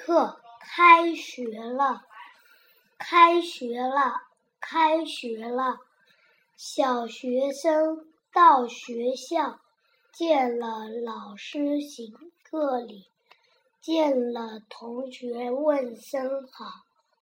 课开学了开学了开学了小学生到学校见了老师行个礼见了同学问声好